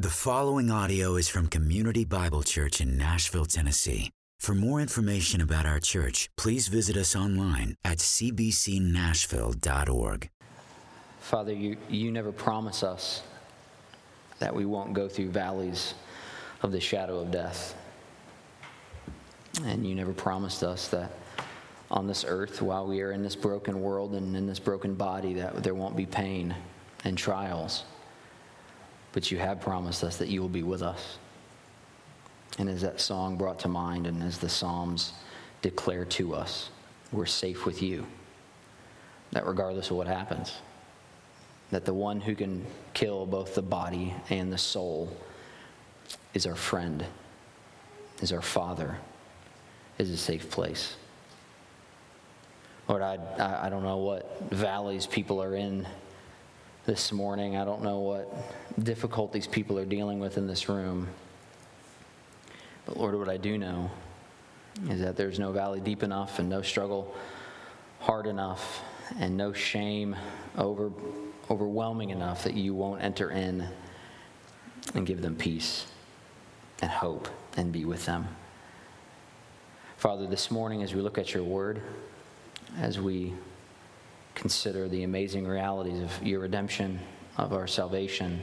The following audio is from Community Bible Church in Nashville, Tennessee. For more information about our church, please visit us online at cbcnashville.org. Father, you, you never promise us that we won't go through valleys of the shadow of death. And you never promised us that on this earth, while we are in this broken world and in this broken body, that there won't be pain and trials. But you have promised us that you will be with us. And as that song brought to mind, and as the Psalms declare to us, we're safe with you. That regardless of what happens, that the one who can kill both the body and the soul is our friend, is our Father, is a safe place. Lord, I, I don't know what valleys people are in this morning. I don't know what difficulties people are dealing with in this room. But Lord, what I do know is that there's no valley deep enough and no struggle hard enough and no shame over, overwhelming enough that you won't enter in and give them peace and hope and be with them. Father, this morning as we look at your word, as we consider the amazing realities of your redemption, of our salvation.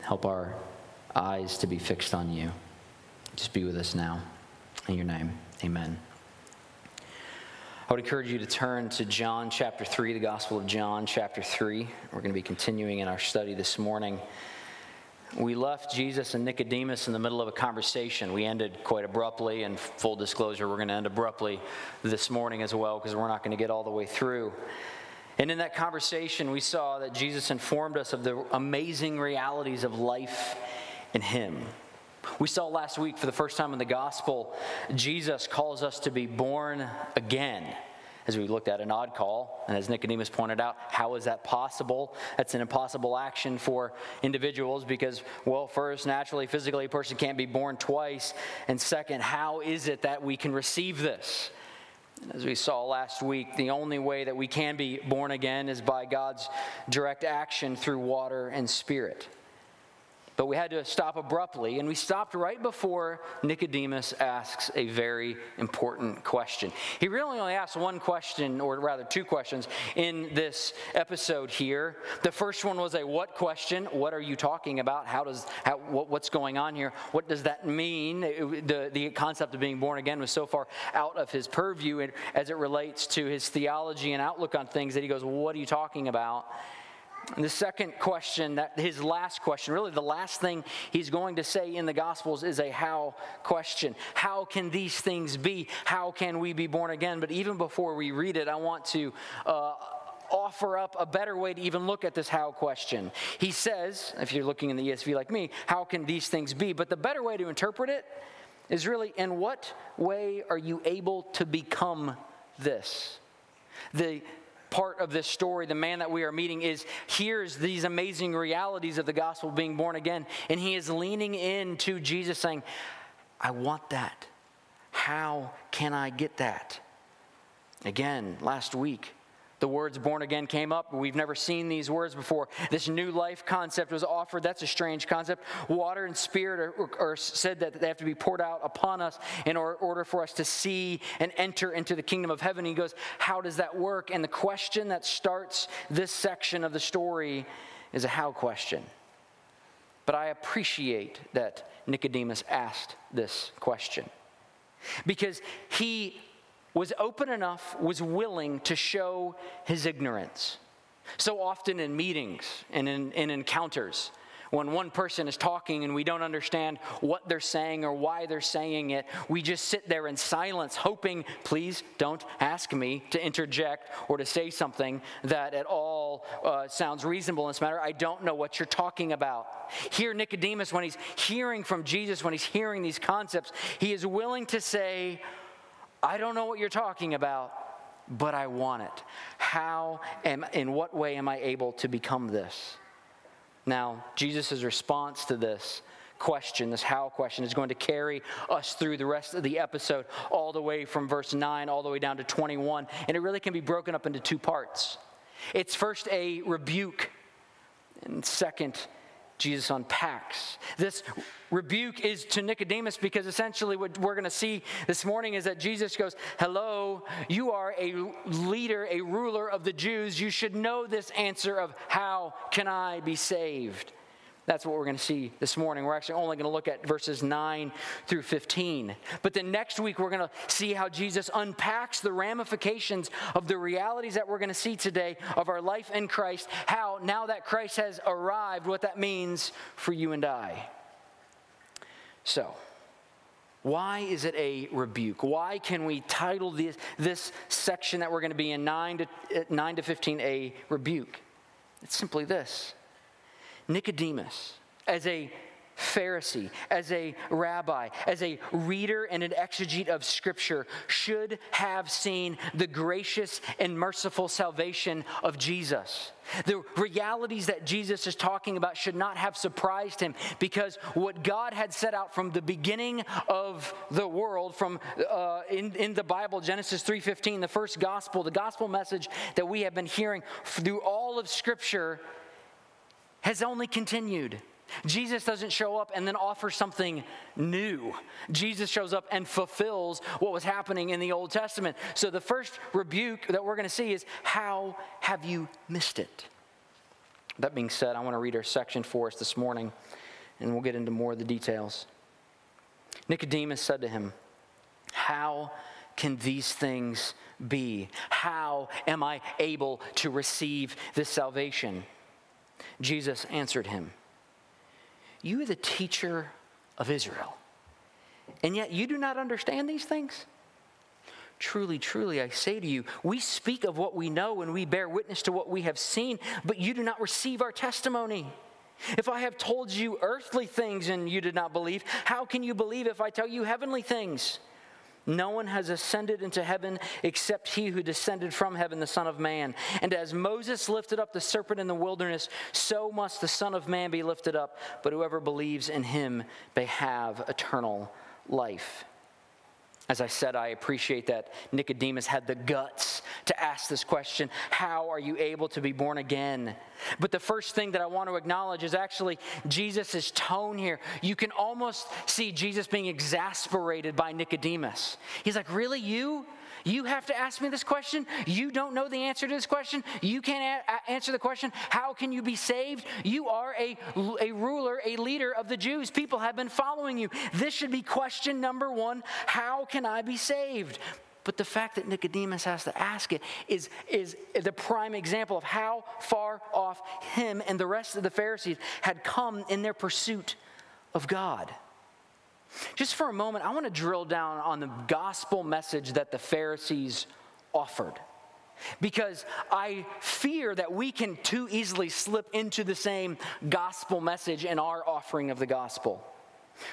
Help our eyes to be fixed on you. Just be with us now. In your name, amen. I would encourage you to turn to John chapter 3, the Gospel of John chapter 3. We're going to be continuing in our study this morning. We left Jesus and Nicodemus in the middle of a conversation. We ended quite abruptly, and full disclosure, we're going to end abruptly this morning as well because we're not going to get all the way through. And in that conversation, we saw that Jesus informed us of the amazing realities of life in Him. We saw last week for the first time in the gospel, Jesus calls us to be born again as we looked at an odd call. And as Nicodemus pointed out, how is that possible? That's an impossible action for individuals because, well, first, naturally, physically, a person can't be born twice. And second, how is it that we can receive this? As we saw last week, the only way that we can be born again is by God's direct action through water and spirit. But we had to stop abruptly, and we stopped right before Nicodemus asks a very important question. He really only asks one question, or rather two questions, in this episode here. The first one was a what question? What are you talking about? How does how, what, what's going on here? What does that mean? It, the, the concept of being born again was so far out of his purview as it relates to his theology and outlook on things that he goes, well, What are you talking about? And the second question, that his last question, really the last thing he's going to say in the Gospels is a how question. How can these things be? How can we be born again? But even before we read it, I want to. Uh, offer up a better way to even look at this how question. He says, if you're looking in the ESV like me, how can these things be? But the better way to interpret it is really in what way are you able to become this? The part of this story, the man that we are meeting, is hears these amazing realities of the gospel being born again, and he is leaning into Jesus saying, I want that. How can I get that? Again, last week, the words born again came up. We've never seen these words before. This new life concept was offered. That's a strange concept. Water and spirit are, are said that they have to be poured out upon us in order for us to see and enter into the kingdom of heaven. He goes, How does that work? And the question that starts this section of the story is a how question. But I appreciate that Nicodemus asked this question because he was open enough, was willing to show his ignorance. So often in meetings and in, in, encounters, when one person is talking and we don't understand what they're saying or why they're saying it, we just sit there in silence, hoping, please don't ask me to interject or to say something that at all uh, sounds reasonable in this matter. I don't know what you're talking about. Here, Nicodemus, when he's hearing from Jesus, when he's hearing these concepts, he is willing to say, I don't know what you're talking about, but I want it. How am, in what way am I able to become this? Now, Jesus' response to this question, this how question, is going to carry us through the rest of the episode, all the way from verse 9 all the way down to 21. And it really can be broken up into two parts. It's first a rebuke, and second, Jesus unpacks. This rebuke is to Nicodemus because essentially what we're going to see this morning is that Jesus goes, Hello, you are a leader, a ruler of the Jews. You should know this answer of how can I be saved? That's what we're going to see this morning. We're actually only going to look at verses 9 through 15. But then next week, we're going to see how Jesus unpacks the ramifications of the realities that we're going to see today of our life in Christ, how now that Christ has arrived, what that means for you and I. So, why is it a rebuke? Why can we title this, this section that we're going to be in 9 to, eh, 9 to 15 a rebuke? It's simply this Nicodemus, as a Pharisee, as a rabbi, as a reader and an exegete of Scripture, should have seen the gracious and merciful salvation of Jesus. The realities that Jesus is talking about should not have surprised him because what God had set out from the beginning of the world, from uh, in, in the Bible, Genesis 3:15, the first gospel, the gospel message that we have been hearing through all of Scripture has only continued. Jesus doesn't show up and then offer something new. Jesus shows up and fulfills what was happening in the Old Testament. So the first rebuke that we're going to see is how have you missed it? That being said, I want to read our section for us this morning and we'll get into more of the details. Nicodemus said to him, How can these things be? How am I able to receive this salvation? Jesus answered him, You are the teacher of Israel, and yet you do not understand these things? Truly, truly, I say to you, we speak of what we know and we bear witness to what we have seen, but you do not receive our testimony. If I have told you earthly things and you did not believe, how can you believe if I tell you heavenly things? No one has ascended into heaven except he who descended from heaven, the Son of Man. And as Moses lifted up the serpent in the wilderness, so must the Son of Man be lifted up. But whoever believes in him may have eternal life. As I said, I appreciate that Nicodemus had the guts to ask this question How are you able to be born again? But the first thing that I want to acknowledge is actually Jesus' tone here. You can almost see Jesus being exasperated by Nicodemus. He's like, Really, you? You have to ask me this question. You don't know the answer to this question. You can't a- answer the question, How can you be saved? You are a, a ruler, a leader of the Jews. People have been following you. This should be question number one How can I be saved? But the fact that Nicodemus has to ask it is, is the prime example of how far off him and the rest of the Pharisees had come in their pursuit of God. Just for a moment, I want to drill down on the gospel message that the Pharisees offered. Because I fear that we can too easily slip into the same gospel message in our offering of the gospel.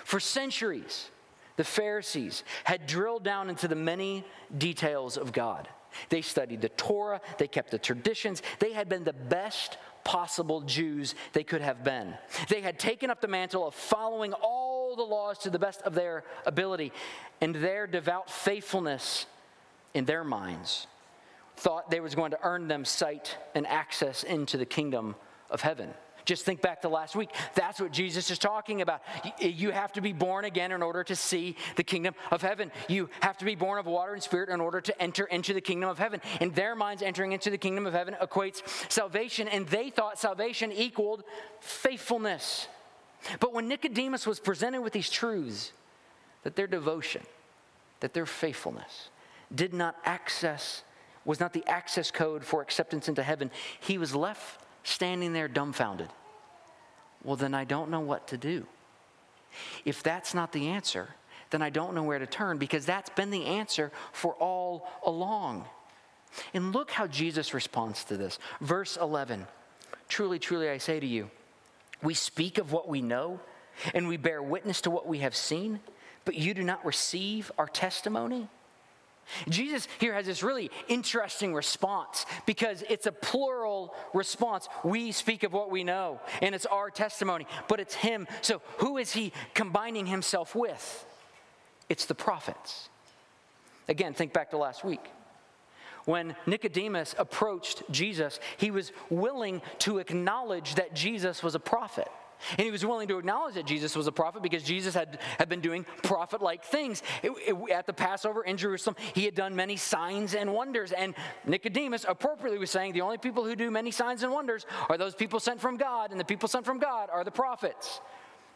For centuries, the Pharisees had drilled down into the many details of God. They studied the Torah, they kept the traditions, they had been the best possible Jews they could have been. They had taken up the mantle of following all the laws to the best of their ability, and their devout faithfulness in their minds thought they was going to earn them sight and access into the kingdom of heaven. Just think back to last week. That's what Jesus is talking about. You have to be born again in order to see the kingdom of heaven. You have to be born of water and spirit in order to enter into the kingdom of heaven. In their minds, entering into the kingdom of heaven equates salvation, and they thought salvation equaled faithfulness. But when Nicodemus was presented with these truths, that their devotion, that their faithfulness did not access, was not the access code for acceptance into heaven, he was left standing there dumbfounded well, then I don't know what to do. If that's not the answer, then I don't know where to turn because that's been the answer for all along. And look how Jesus responds to this. Verse 11 Truly, truly, I say to you, we speak of what we know and we bear witness to what we have seen, but you do not receive our testimony. Jesus here has this really interesting response because it's a plural response. We speak of what we know, and it's our testimony, but it's Him. So, who is He combining Himself with? It's the prophets. Again, think back to last week. When Nicodemus approached Jesus, he was willing to acknowledge that Jesus was a prophet. And he was willing to acknowledge that Jesus was a prophet because Jesus had, had been doing prophet like things. It, it, at the Passover in Jerusalem, he had done many signs and wonders. And Nicodemus appropriately was saying the only people who do many signs and wonders are those people sent from God, and the people sent from God are the prophets.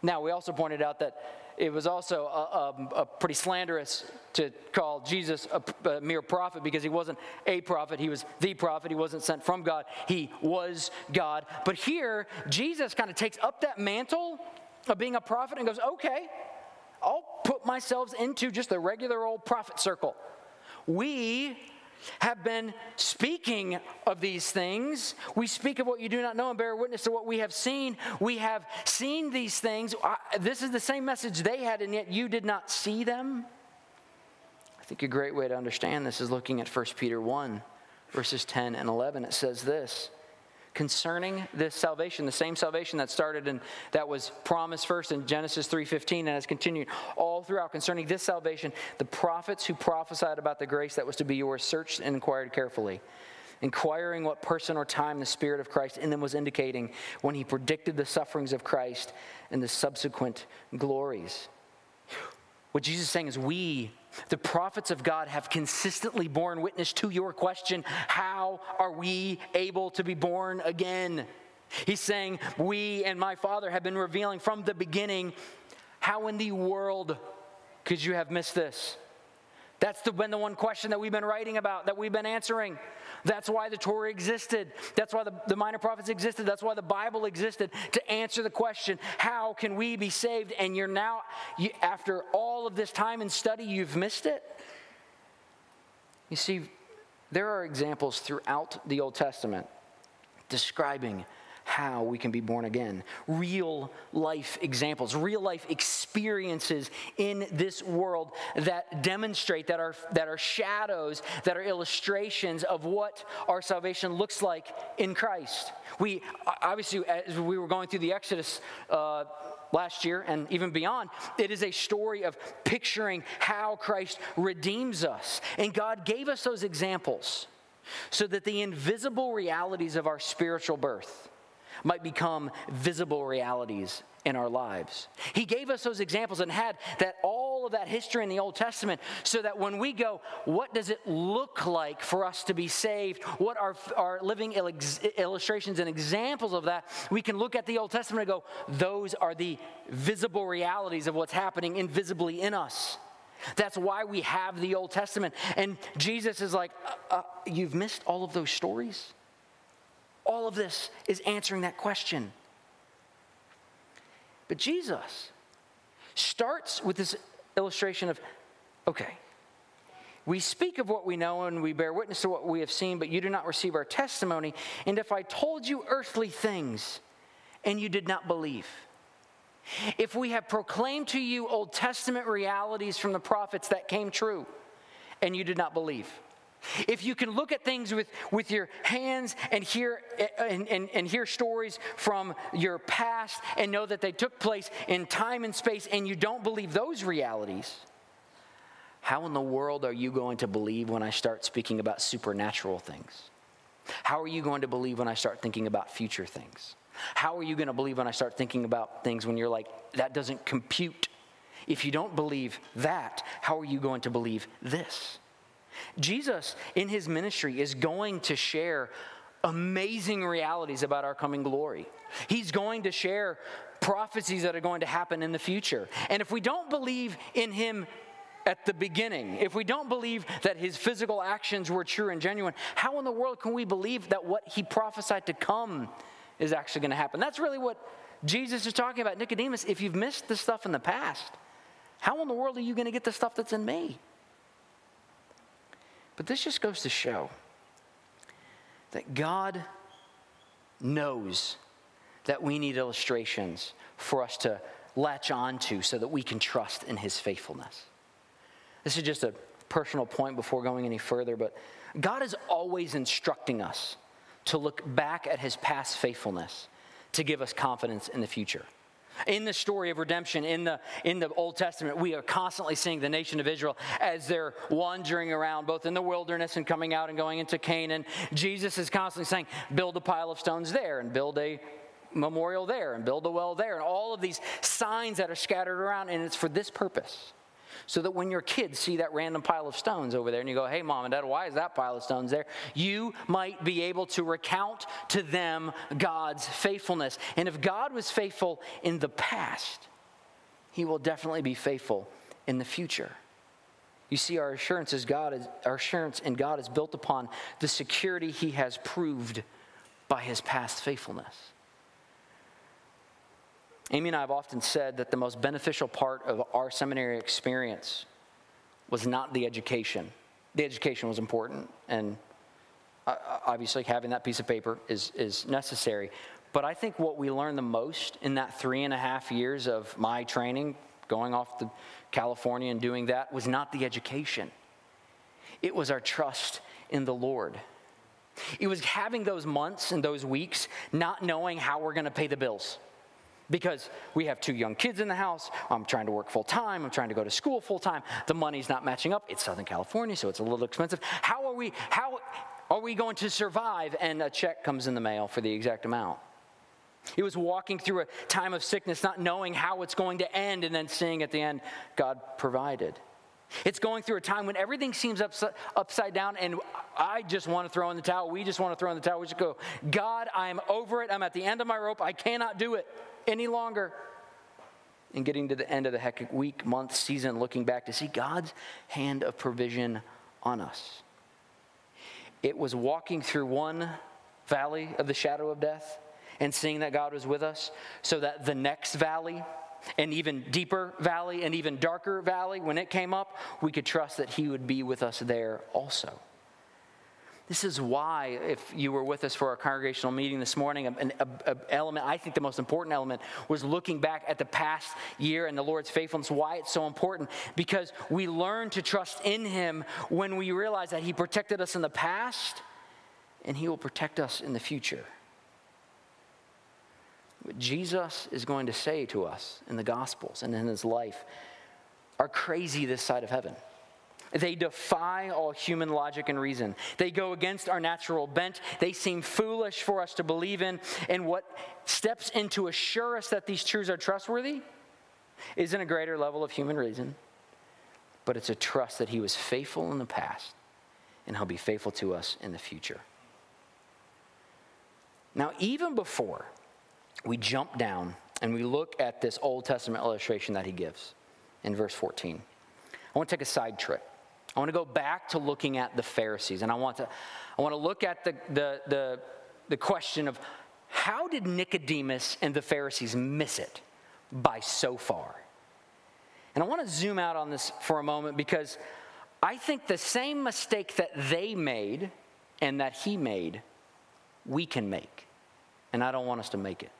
Now, we also pointed out that it was also a, a, a pretty slanderous to call Jesus a, a, mere prophet because he wasn't a prophet, he was the prophet. He wasn't sent from God, he was God. But here, Jesus kind of takes up that mantle of being a prophet and goes, okay, I'll put myself into just the regular old prophet circle. We have been speaking of these things. We speak of what you do not know and bear witness to what we have seen. We have seen these things. I, this is the same message they had, and yet you did not see them. I think a great way to understand this is looking at 1 Peter 1, verses 10 and 11. It says this concerning this salvation, the same salvation that started and that was promised first in Genesis 3:15 and has continued all throughout concerning this salvation, the prophets who prophesied about the grace that was to be yours searched and inquired carefully. Inquiring what person or time the Spirit of Christ in them was indicating when he predicted the sufferings of Christ and the subsequent glories. What Jesus is saying is, we, the prophets of God, have consistently borne witness to your question how are we able to be born again? He's saying, we and my Father have been revealing from the beginning how in the world could you have missed this? That's the, been the one question that we've been writing about, that we've been answering. That's why the Torah existed. That's why the, the minor prophets existed. That's why the Bible existed to answer the question how can we be saved? And you're now, you, after all of this time and study, you've missed it. You see, there are examples throughout the Old Testament describing how we can be born again. Real life examples, real life experiences in this world that demonstrate, that are, that are shadows, that are illustrations of what our salvation looks like in Christ. We, obviously, as we were going through the Exodus, uh, last year and even beyond, it is a story of picturing how Christ redeems us. And God gave us those examples so that the invisible realities of our spiritual birth might become visible realities in our lives. He gave us those examples and had that all of that history in the Old Testament so that when we go, what does it look like for us to be saved? What are our living illustrations and examples of that? We can look at the Old Testament and go, those are the visible realities of what's happening invisibly in us. That's why we have the Old Testament. And Jesus is like, uh, uh, You've missed all of those stories? All of this is answering that question. But Jesus starts with this illustration of okay, we speak of what we know and we bear witness to what we have seen, but you do not receive our testimony. And if I told you earthly things and you did not believe, if we have proclaimed to you Old Testament realities from the prophets that came true and you did not believe, if you can look at things with, with your hands and hear, eh, and, and, and hear stories from your past and know that they took place in time and space and you don't believe those realities, how in the world are you going to believe when I start speaking about supernatural things? How are you going to believe when I start thinking about future things? How are you going to believe when I start thinking about things when you're like, that doesn't compute? If you don't believe that, how are you going to believe this? Jesus, in his ministry, is going to share amazing realities about our coming glory. He's going to share prophecies that are going to happen in the future. And if we don't believe in him at the beginning, if we don't believe that his physical actions were true and genuine, how in the world can we believe that what he prophesied to come is actually going to happen? That's really what Jesus is talking about. Nicodemus, if you've missed the stuff in the past, how in the world are you going to get the stuff that's in me? But this just goes to show that God knows that we need illustrations for us to latch on to so that we can trust in his faithfulness. This is just a personal point before going any further, but God is always instructing us to look back at his past faithfulness to give us confidence in the future. In the story of redemption in the, in the Old Testament, we are constantly seeing the nation of Israel as they're wandering around, both in the wilderness and coming out and going into Canaan. Jesus is constantly saying, build a pile of stones there and build a memorial there and build a well there and all of these signs that are scattered around and it's for this purpose so that when your kids see that random pile of stones over there and you go hey mom and dad why is that pile of stones there? You might be able to recount to them god's faithfulness. And if god was faithful in the past he will definitely be faithful in the future. You see, our assurance, is God is, our assurance in God is built upon the security He has proved by His past faithfulness. Amy and I have often said that the most beneficial part of our seminary experience was not the education. The education was important, and obviously having that piece of paper is, is necessary. But I think what we learned the most in that three and a half years of my training, going off to California and doing that, was not the education. It was our trust in the Lord. It was having those months and those weeks not knowing how we're going to pay the bills. Because we have two young kids in the house. I'm trying to work full time. I'm trying to go to school full time. The money's not matching up. It's Southern California, so it's a little expensive. How are we, how are we going to survive? And a check comes in the mail for the exact amount. It was walking through a time of sickness, not knowing how it's going to end, and then seeing at the end, God provided. It's going through a time when everything seems upside, upside down, and I just want to throw in the towel. We just want to throw in the towel. We just go, God, I'm over it. I'm at the end of my rope. I cannot do it any longer. And getting to the end of the hectic week, month, season, looking back to see God's hand of provision on us. It was walking through one valley of the shadow of death and seeing that God was with us so that the next valley, an even deeper valley, an even darker valley, when it came up, we could trust that He would be with us there also. This is why, if you were with us for our congregational meeting this morning, an, a, a element, I think the most important element, was looking back at the past year and the Lord's faithfulness. Why it's so important? Because we learn to trust in Him when we realize that He protected us in the past and He will protect us in the future. What Jesus is going to say to us in the Gospels and in his life are crazy this side of heaven. They defy all human logic and reason. They go against our natural bent. They seem foolish for us to believe in. And what steps in to assure us that these truths are trustworthy isn't a greater level of human reason, but it's a trust that He was faithful in the past and He'll be faithful to us in the future. Now, even before we jump down and we look at this Old Testament illustration that he gives in verse 14. I want to take a side trip. I want to go back to looking at the Pharisees, and I want to, I want to look at the, the, the, the question of how did Nicodemus and the Pharisees miss it by so far? And I want to zoom out on this for a moment because I think the same mistake that they made and that he made, we can make. And I don't want us to make it.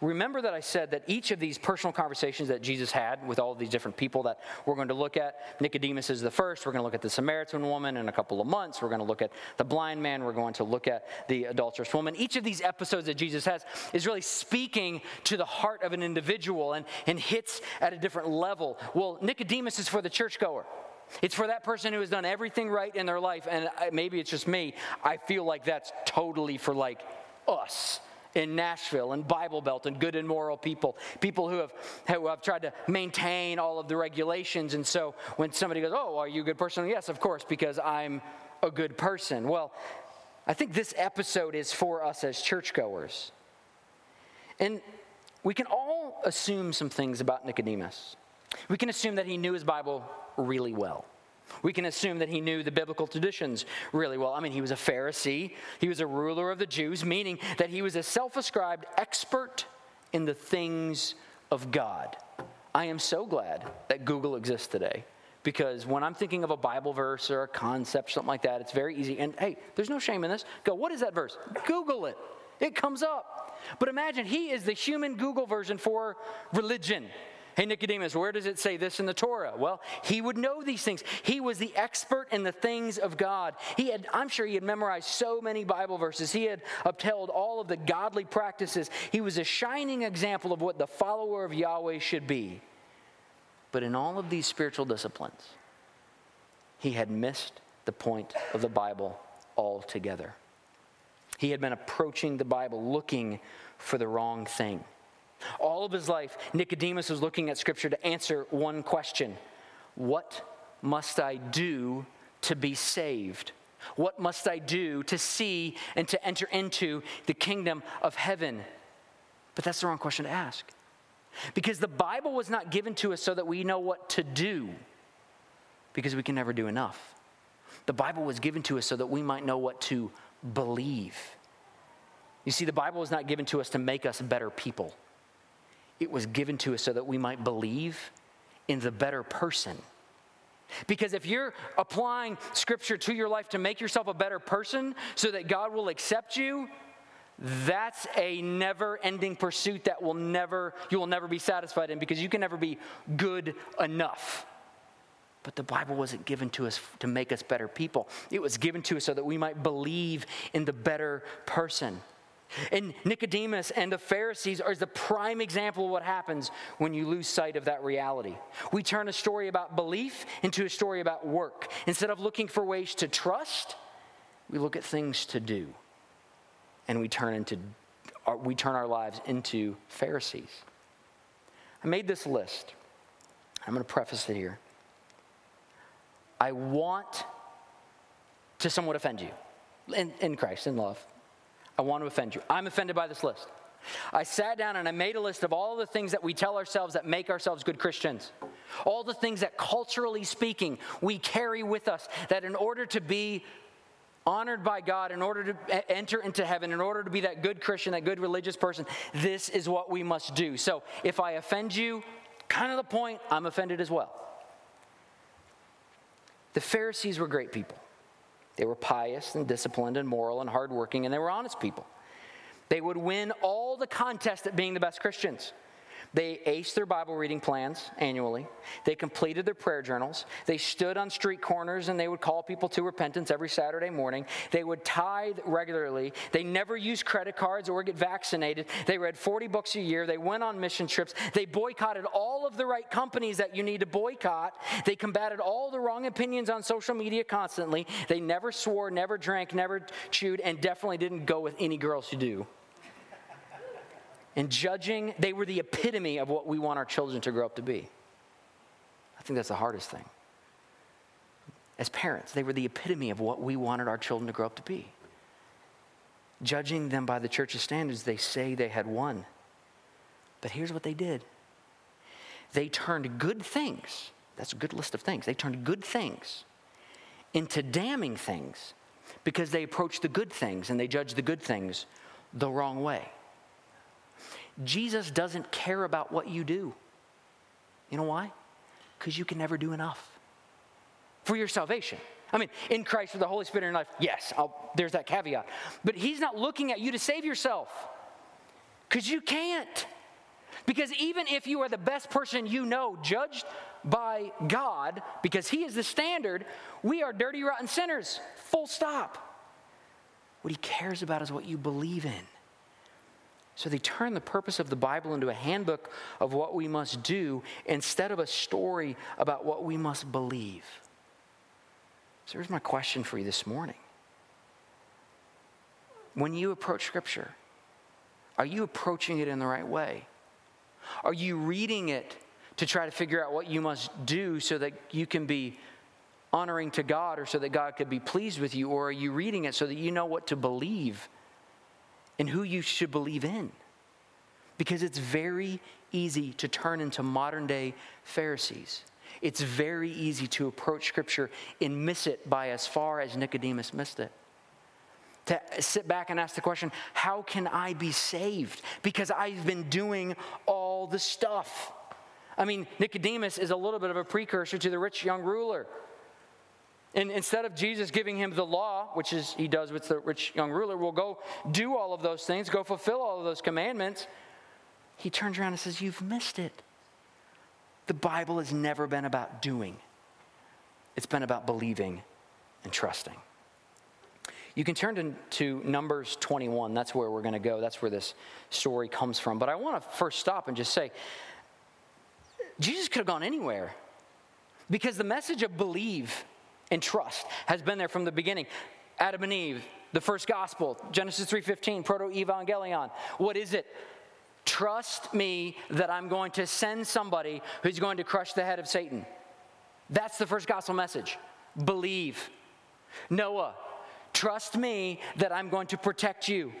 Remember that I said that each of these personal conversations that Jesus had with all these different people that we're going to look at, Nicodemus is the first. We're going to look at the Samaritan woman in a couple of months. We're going to look at the blind man. We're going to look at the adulterous woman. Each of these episodes that Jesus has is really speaking to the heart of an individual and, and hits at a different level. Well, Nicodemus is for the churchgoer. It's for that person who has done everything right in their life. And maybe it's just me. I feel like that's totally for like us in Nashville and Bible Belt and good and moral people, people who have, who have tried to maintain all of the regulations. And so when somebody goes, Oh, are you a good person? Yes, of course, because I'm a good person. Well, I think this episode is for us as churchgoers. And we can all assume some things about Nicodemus. We can assume that he knew his Bible really well. We can assume that he knew the biblical traditions really well. I mean, he was a Pharisee, he was a ruler of the Jews, meaning that he was a self ascribed expert in the things of God. I am so glad that Google exists today because when I'm thinking of a Bible verse or a concept, something like that, it's very easy. And hey, there's no shame in this. Go, what is that verse? Google it, it comes up. But imagine he is the human Google version for religion. Hey, Nicodemus, where does it say this in the Torah? Well, he would know these things. He was the expert in the things of God. He had, I'm sure he had memorized so many Bible verses. He had upheld all of the godly practices. He was a shining example of what the follower of Yahweh should be. But in all of these spiritual disciplines, he had missed the point of the Bible altogether. He had been approaching the Bible looking for the wrong thing. All of his life, Nicodemus was looking at Scripture to answer one question What must I do to be saved? What must I do to see and to enter into the kingdom of heaven? But that's the wrong question to ask. Because the Bible was not given to us so that we know what to do, because we can never do enough. The Bible was given to us so that we might know what to believe. You see, the Bible was not given to us to make us better people, it was given to us so that we might believe in the better person. Because if you're applying scripture to your life to make yourself a better person so that God will accept you, that's a never ending pursuit that will never, you will never be satisfied in because you can never be good enough. But the Bible wasn't given to us to make us better people, it was given to us so that we might believe in the better person. And Nicodemus and the Pharisees are the prime example of what happens when you lose sight of that reality. We turn a story about belief into a story about work. Instead of looking for ways to trust, we look at things to do. And we turn into we turn our lives into Pharisees. I made this list. I'm going to preface it here. I want to somewhat offend you in, in Christ, in love. I want to offend you. I'm offended by this list. I sat down and I made a list of all the things that we tell ourselves that make ourselves good Christians. All the things that, culturally speaking, we carry with us that in order to be honored by God, in order to enter into heaven, in order to be that good Christian, that good religious person, this is what we must do. So if I offend you, kind of the point, I'm offended as well. The Pharisees were great people. They were pious and disciplined and moral and hardworking, and they were honest people. They would win all the contests at being the best Christians. They aced their Bible reading plans annually. They completed their prayer journals. They stood on street corners and they would call people to repentance every Saturday morning. They would tithe regularly. They never used credit cards or get vaccinated. They read 40 books a year. They went on mission trips. They boycotted all of the right companies that you need to boycott. They combated all the wrong opinions on social media constantly. They never swore, never drank, never chewed, and definitely didn't go with any girls who do and judging, they were the epitome of what we want our children to grow up to be. I think that's the hardest thing. As parents, they were the epitome of what we wanted our children to grow up to be. Judging them by the church's standards, they say they had won. But here's what they did they turned good things, that's a good list of things, they turned good things into damning things because they approached the good things and they judged the good things the wrong way. Jesus doesn't care about what you do. You know why? Because you can never do enough for your salvation. I mean, in Christ with the Holy Spirit in your life, yes, I'll, there's that caveat. But He's not looking at you to save yourself because you can't. Because even if you are the best person you know, judged by God, because He is the standard, we are dirty, rotten sinners. Full stop. What He cares about is what you believe in. So they turn the purpose of the Bible into a handbook of what we must do instead of a story about what we must believe. So here's my question for you this morning. When you approach Scripture, are you approaching it in the right way? Are you reading it to try to figure out what you must do so that you can be honoring to God or so that God could be pleased with you? Or are you reading it so that you know what to believe and who you should believe in. Because it's very easy to turn into modern day Pharisees. It's very easy to approach Scripture and miss it by as far as Nicodemus missed it. To sit back and ask the question, how can I be saved? Because I've been doing all the stuff. I mean, Nicodemus is a little bit of a precursor to the rich young ruler. And instead of Jesus giving him the law, which is he does with the rich young ruler, will go do all of those things, go fulfill all of those commandments. He turns around and says, You've missed it. The Bible has never been about doing, it's been about believing and trusting. You can turn to, Numbers 21. That's where we're going to go. That's where this story comes from. But I want to first stop and just say Jesus could have gone anywhere because the message of believe and trust has been there from the beginning. Adam and Eve, the first gospel, Genesis 3:15, proto-evangelion. What is it? Trust me that I'm going to send somebody who's going to crush the head of Satan. That's the first gospel message. Believe. Noah, trust me that I'm going to protect you.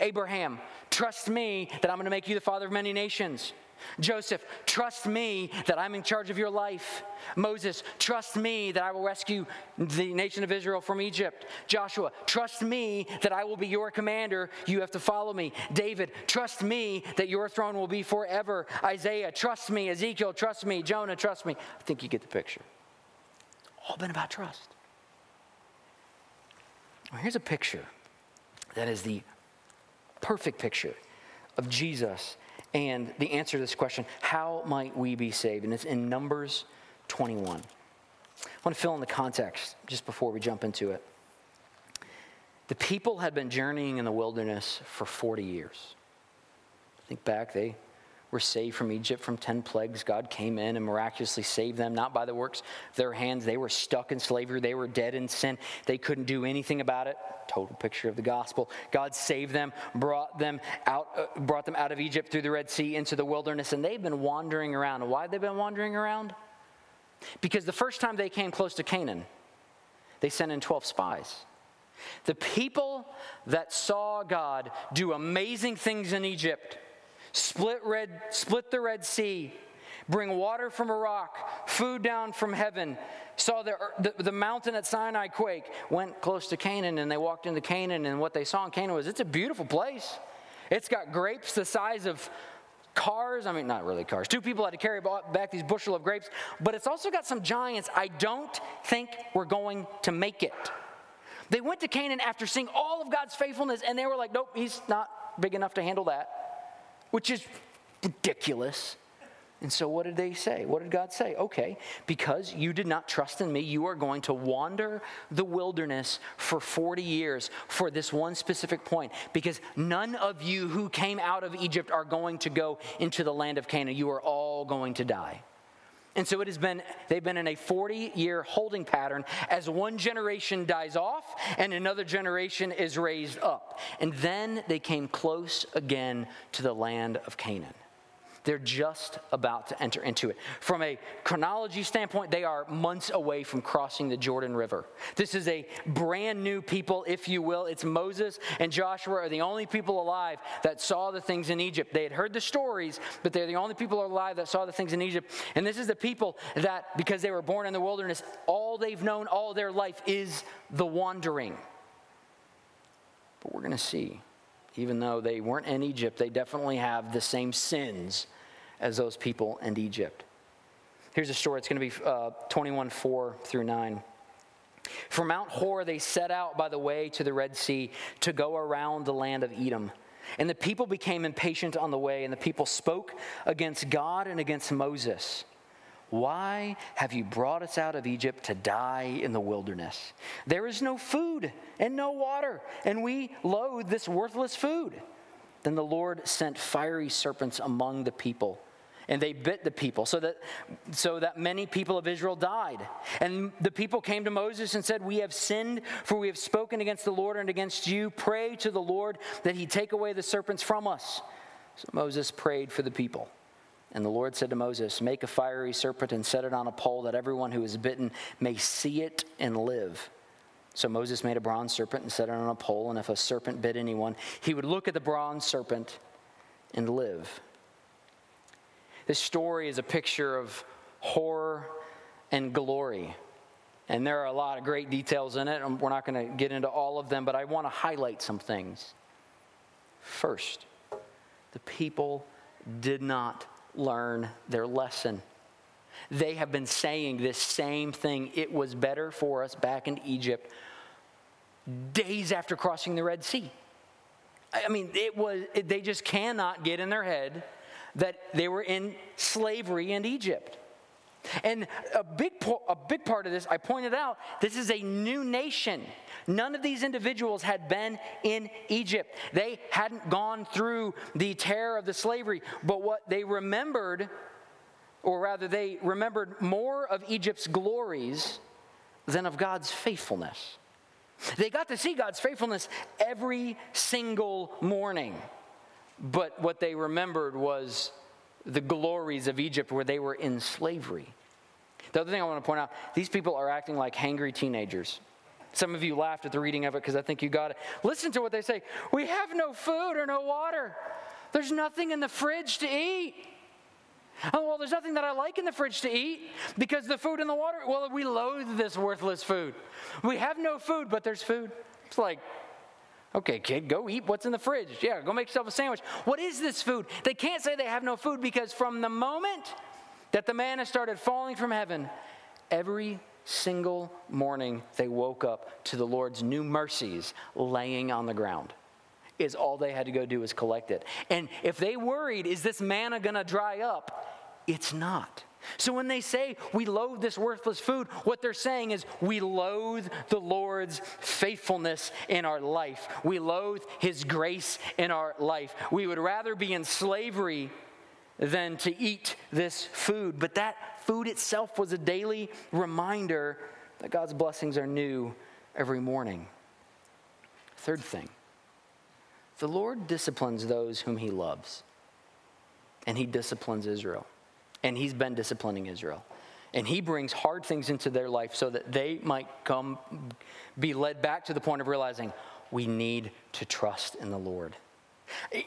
Abraham, trust me that I'm going to make you the father of many nations. Joseph, trust me that I'm in charge of your life. Moses, trust me that I will rescue the nation of Israel from Egypt. Joshua, trust me that I will be your commander. You have to follow me. David, trust me that your throne will be forever. Isaiah, trust me. Ezekiel, trust me. Jonah, trust me. I think you get the picture. All been about trust. Well, here's a picture that is the perfect picture of Jesus and the answer to this question how might we be saved? And it's in Numbers 21. I want to fill in the context just before we jump into it. The people had been journeying in the wilderness for 40 years. Think back, they were saved from Egypt from 10 plagues. God came in and miraculously saved them, not by the works of their hands. They were stuck in slavery, they were dead in sin. They couldn't do anything about it. Total picture of the gospel. God saved them, brought them out, uh, brought them out of Egypt through the Red Sea into the wilderness, and they've been wandering around. Why have they been wandering around? Because the first time they came close to Canaan, they sent in 12 spies. The people that saw God do amazing things in Egypt split, red, split the Red Sea, bring water from a rock, food down from heaven, saw the, the, the, mountain at Sinai quake, went close to Canaan, and they walked into Canaan, and what they saw in Canaan was it's a beautiful place. It's got grapes the size of cars. I mean, not really cars. Two people had to carry back these bushel of grapes, but it's also got some giants. I don't think we're going to make it. They went to Canaan after seeing all of God's faithfulness, and they were like, nope, he's not big enough to handle that which is ridiculous. And so, what did they say? What did God say? Okay, because you did not trust in me, you are going to wander the wilderness for 40 years for this one specific point. Because none of you who came out of Egypt are going to go into the land of Canaan. You are all going to die. And so it has been, they've been in a 40 year holding pattern as one generation dies off and another generation is raised up. And then they came close again to the land of Canaan. They're just about to enter into it. From a chronology standpoint, they are months away from crossing the Jordan River. This is a brand new people, if you will. It's Moses and Joshua are the only people alive that saw the things in Egypt. They had heard the stories, but they're the only people alive that saw the things in Egypt. And this is the people that, because they were born in the wilderness, all they've known all their life is the wandering. But we're going to see even though they weren't in Egypt, they definitely have the same sins as those people in Egypt. Here's a story. It's going to be uh, 21 4 through 9. From Mount Hor, they set out by the way to the Red Sea to go around the land of Edom. And the people became impatient on the way, and the people spoke against God and against Moses. Why have you brought us out of Egypt to die in the wilderness? There is no food and no water, and we loathe this worthless food. Then the Lord sent fiery serpents among the people and they bit the people so that so that many people of Israel died. And the people came to Moses and said, "We have sinned, for we have spoken against the Lord and against you. Pray to the Lord that he take away the serpents from us." So Moses prayed for the people. And the Lord said to Moses, Make a fiery serpent and set it on a pole that everyone who is bitten may see it and live. So Moses made a bronze serpent and set it on a pole, and if a serpent bit anyone, he would look at the bronze serpent and live. This story is a picture of horror and glory. And there are a lot of great details in it, and we're not going to get into all of them, but I want to highlight some things. First, the people did not learn their lesson. They have been saying this same thing. It was better for us back in Egypt days after crossing the Red Sea. I mean, it was, they just cannot get in their head that they were in slavery in Egypt. And a big, a big part of this, I pointed out, this is a new nation. None of these individuals had been in Egypt. They hadn't gone through the terror of the slavery, but what they remembered, or rather, they remembered more of Egypt's glories than of God's faithfulness. They got to see God's faithfulness every single morning. But what they remembered was the glories of Egypt where they were in slavery. The other thing I want to point out these people are acting like hangry teenagers. Some of you laughed at the reading of it because I think you got it. Listen to what they say We have no food or no water, there's nothing in the fridge to eat. Oh, well, there's nothing that I like in the fridge to eat because the food and the water, well, we loathe this worthless food. We have no food, but there's food. It's like, okay, kid, go eat what's in the fridge. Yeah, go make yourself a sandwich. What is this food? They can't say they have no food because from the moment that the manna started falling from heaven, every single morning they woke up to the Lord's new mercies laying on the ground is all they had to go do is collect it. And if they worried, is this manna to dry up? It's not. So when they say we loathe this worthless food, what they're saying is we loathe the Lord's faithfulness in our life. We loathe his grace in our life. We would rather be in slavery than to eat this food. But that food itself was a daily reminder that God's blessings are new every morning. Third thing the Lord disciplines those whom he loves, and he disciplines Israel. And he's been disciplining Israel. And he brings hard things into their life so that they might come be led back to the point of realizing we need to trust in the Lord.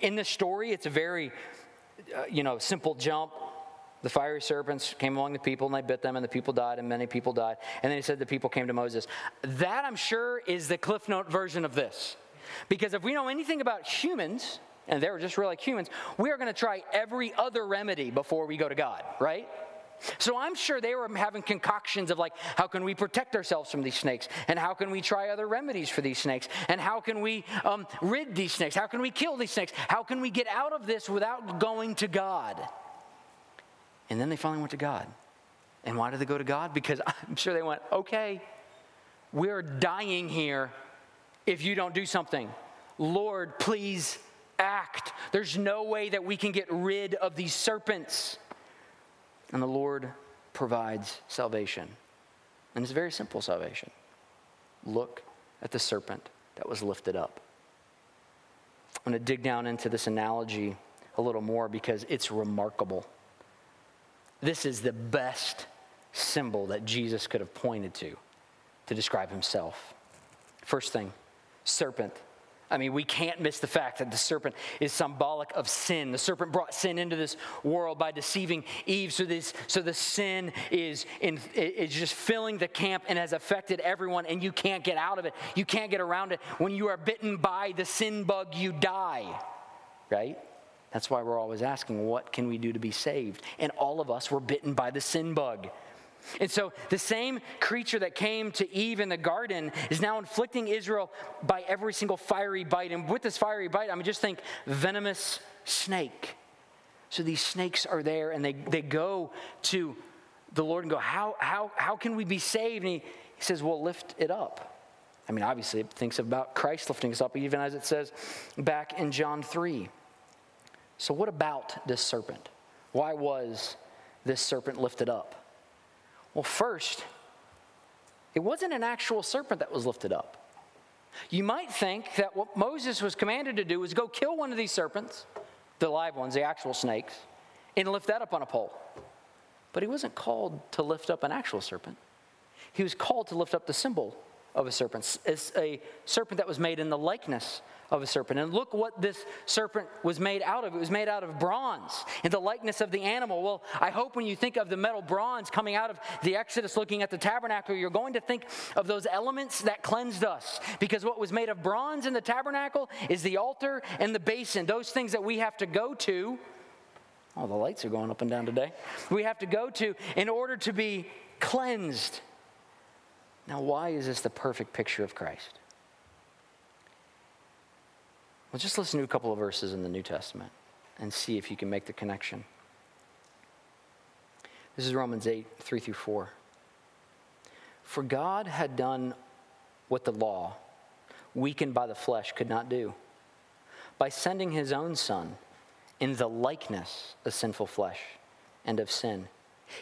In this story, it's a very uh, you know, simple jump. The fiery serpents came among the people and they bit them, and the people died, and many people died. And then he said the people came to Moses. That, I'm sure, is the Cliff Note version of this. Because if we know anything about humans, and they were just real like humans, we are going to try every other remedy before we go to God, right? So I'm sure they were having concoctions of like, how can we protect ourselves from these snakes? And how can we try other remedies for these snakes? And how can we um, rid these snakes? How can we kill these snakes? How can we get out of this without going to God? And then they finally went to God. And why did they go to God? Because I'm sure they went, okay, we're dying here if you don't do something. Lord, please act. There's no way that we can get rid of these serpents. And the Lord provides salvation. And it's very simple salvation. Look at the serpent that was lifted up. I'm going to dig down into this analogy a little more because it's remarkable. This is the best symbol that Jesus could have pointed to to describe himself. First thing, serpent. I mean, we can't miss the fact that the serpent is symbolic of sin. The serpent brought sin into this world by deceiving Eve. So this, so the sin is in, is just filling the camp and has affected everyone, and you can't get out of it. You can't get around it. When you are bitten by the sin bug, you die. Right? That's why we're always asking, what can we do to be saved? And all of us were bitten by the sin bug. And so the same creature that came to Eve in the garden is now inflicting Israel by every single fiery bite. And with this fiery bite, I mean, just think venomous snake. So these snakes are there and they, they go to the Lord and go, How, how, how can we be saved? And he, he says, Well, lift it up. I mean, obviously, it thinks about Christ lifting us up, even as it says back in John 3. So, what about this serpent? Why was this serpent lifted up? Well, first, it wasn't an actual serpent that was lifted up. You might think that what Moses was commanded to do was go kill one of these serpents, the live ones, the actual snakes, and lift that up on a pole. But he wasn't called to lift up an actual serpent. He was called to lift up the symbol of a serpent. A serpent that was made in the likeness of a serpent. And look what this serpent was made out of. It was made out of bronze in the likeness of the animal. Well, I hope when you think of the metal bronze coming out of the Exodus looking at the tabernacle, you're going to think of those elements that cleansed us. Because what was made of bronze in the tabernacle is the altar and the basin, those things that we have to go to. Oh, the lights are going up and down today. We have to go to in order to be cleansed. Now, why is this the perfect picture of Christ? Well, just listen to a couple of verses in the New Testament and see if you can make the connection. This is Romans 8, 3 through 4. For God had done what the law, weakened by the flesh, could not do by sending his own Son in the likeness of sinful flesh and of sin.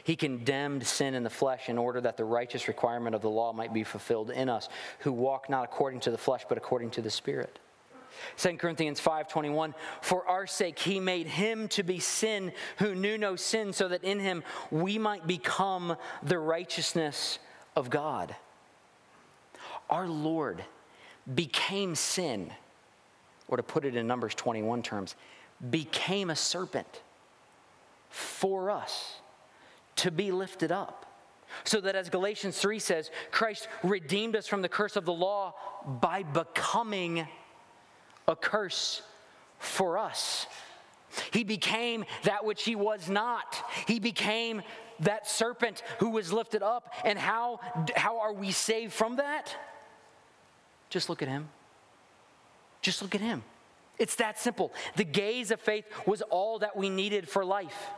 He condemned sin in the flesh in order that the righteous requirement of the law might be fulfilled in us, who walk not according to the flesh, but according to the Spirit. 2 Corinthians 5:21 For our sake he made him to be sin who knew no sin so that in him we might become the righteousness of God. Our Lord became sin or to put it in Numbers 21 terms, became a serpent for us to be lifted up. So that as Galatians 3 says, Christ redeemed us from the curse of the law by becoming a curse for us. He became that which he was not. He became that serpent who was lifted up. And how, how are we saved from that? Just look at him. Just look at him. It's that simple. The gaze of faith was all that we needed for life.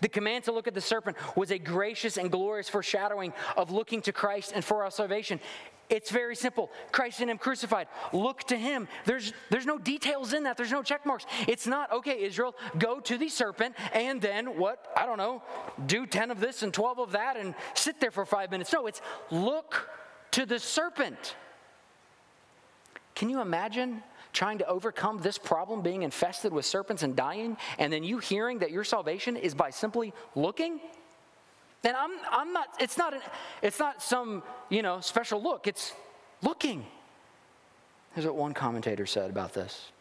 The command to look at the serpent was a gracious and glorious foreshadowing of looking to Christ and for our salvation. It's very simple. Christ and Him crucified. Look to Him. There's, there's no details in that, there's no check marks. It's not, okay, Israel, go to the serpent and then what? I don't know, do 10 of this and 12 of that and sit there for five minutes. No, it's look to the serpent. Can you imagine trying to overcome this problem being infested with serpents and dying, and then you hearing that your salvation is by simply looking? And I'm, I'm not, it's not, an, it's not some, you know, special look. It's looking. Here's what one commentator said about this.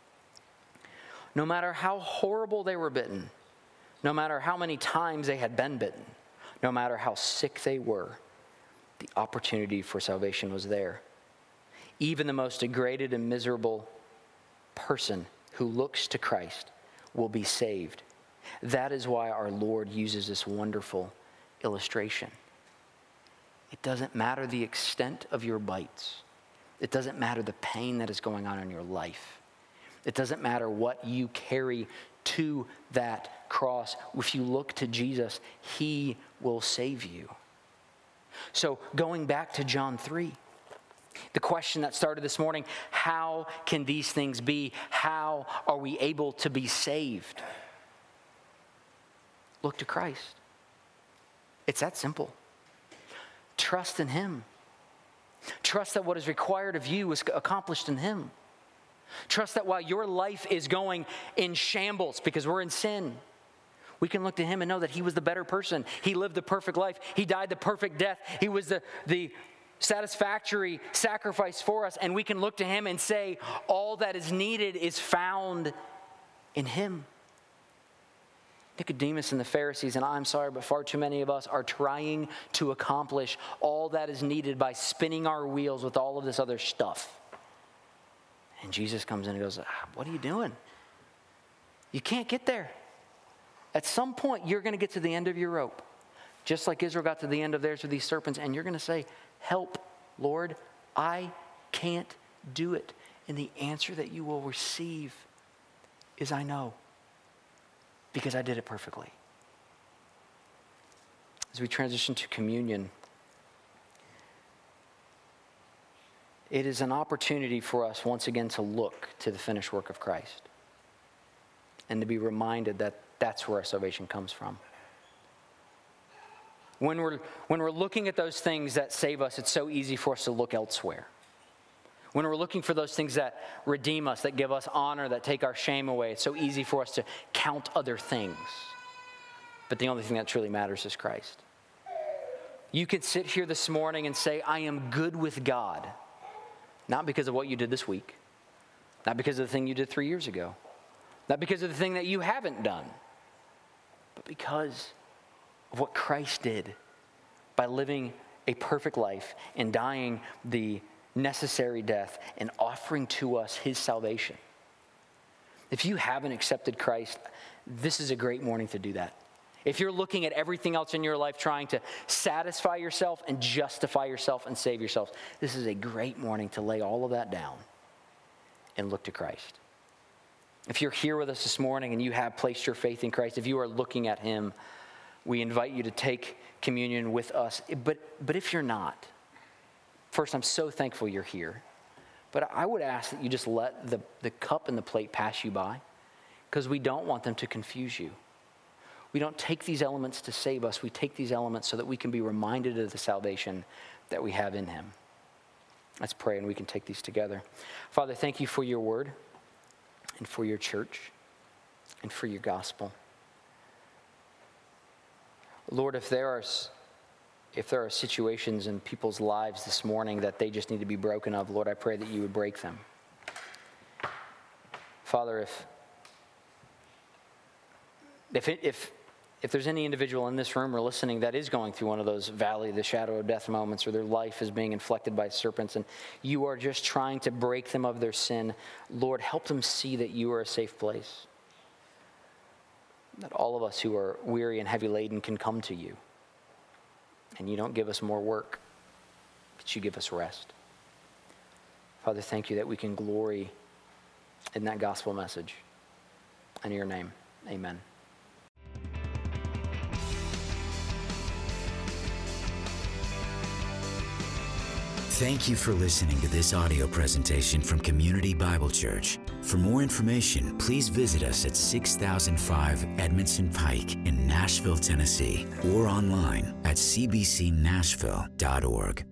No matter how horrible they were bitten, no matter how many times they had been bitten, no matter how sick they were, the opportunity for salvation was there. Even the most degraded and miserable person who looks to Christ will be saved. That is why our Lord uses this wonderful illustration. It doesn't matter the extent of your bites, it doesn't matter the pain that is going on in your life, it doesn't matter what you carry to that cross. If you look to Jesus, He will save you. So, going back to John 3. The question that started this morning how can these things be? How are we able to be saved? Look to Christ. It's that simple. Trust in Him. Trust that what is required of you is accomplished in Him. Trust that while your life is going in shambles because we're in sin, we can look to Him and know that He was the better person. He lived the perfect life, He died the perfect death, He was the, the satisfactory sacrifice for us, and we can look to Him and say, all that is needed is found in Him. Nicodemus and the Pharisees, and I'm sorry, but far too many of us are trying to accomplish all that is needed by spinning our wheels with all of this other stuff. And Jesus comes in and goes, ah, What are you doing? You can't get there. At some point, you're going to get to the end of your rope, just like Israel got to the end of theirs with these serpents, and you're going to say, Help, Lord, I can't do it. And the answer that you will receive is I know, because I did it perfectly. As we transition to communion, it is an opportunity for us once again to look to the finished work of Christ and to be reminded that that's where our salvation comes from. When we're, when we're looking at those things that save us, it's so easy for us to look elsewhere. When we're looking for those things that redeem us, that give us honor, that take our shame away, it's so easy for us to count other things. But the only thing that truly matters is Christ. You could sit here this morning and say, I am good with God, not because of what you did this week, not because of the thing you did three years ago, not because of the thing that you haven't done, but because of what Christ did by living a perfect life and dying the necessary death and offering to us his salvation. If you haven't accepted Christ, this is a great morning to do that. If you're looking at everything else in your life trying to satisfy yourself and justify yourself and save yourself, this is a great morning to lay all of that down and look to Christ. If you're here with us this morning and you have placed your faith in Christ, if you are looking at him, we invite you to take communion with us. But, but if you're not, first, I'm so thankful you're here. But I would ask that you just let the, the cup and the plate pass you by because we don't want them to confuse you. We don't take these elements to save us, we take these elements so that we can be reminded of the salvation that we have in Him. Let's pray and we can take these together. Father, thank you for your word and for your church and for your gospel. Lord, if there are if there are situations in people's lives this morning that they just need to be broken of, Lord, I pray that you would break them. Father, if if, if if there's any individual in this room or listening that is going through one of those valley, the shadow of death moments, or their life is being inflected by serpents, and you are just trying to break them of their sin, Lord, help them see that you are a safe place. That all of us who are weary and heavy laden can come to you. And you don't give us more work, but you give us rest. Father, thank you that we can glory in that gospel message. In your name, amen. Thank you for listening to this audio presentation from Community Bible Church. For more information, please visit us at 6005 Edmondson Pike in Nashville, Tennessee, or online at cbcnashville.org.